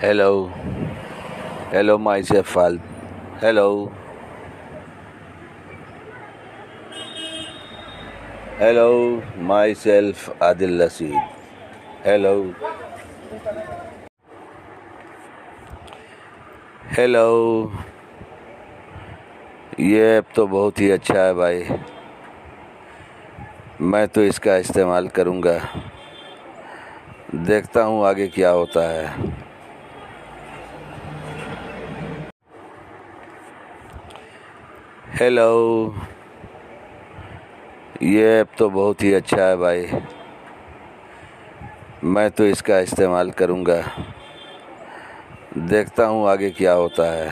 Hello. Hello, myself, Al. Hello. Hello, myself, Adil Rashid. Hello. Hello یہ app تو بہت ہی اچھا ہے بھائی میں تو اس کا استعمال کروں گا دیکھتا ہوں آگے کیا ہوتا ہے ہیلو یہ ایپ تو بہت ہی اچھا ہے بھائی۔ میں تو اس کا استعمال کروں گا۔ دیکھتا ہوں آگے کیا ہوتا ہے۔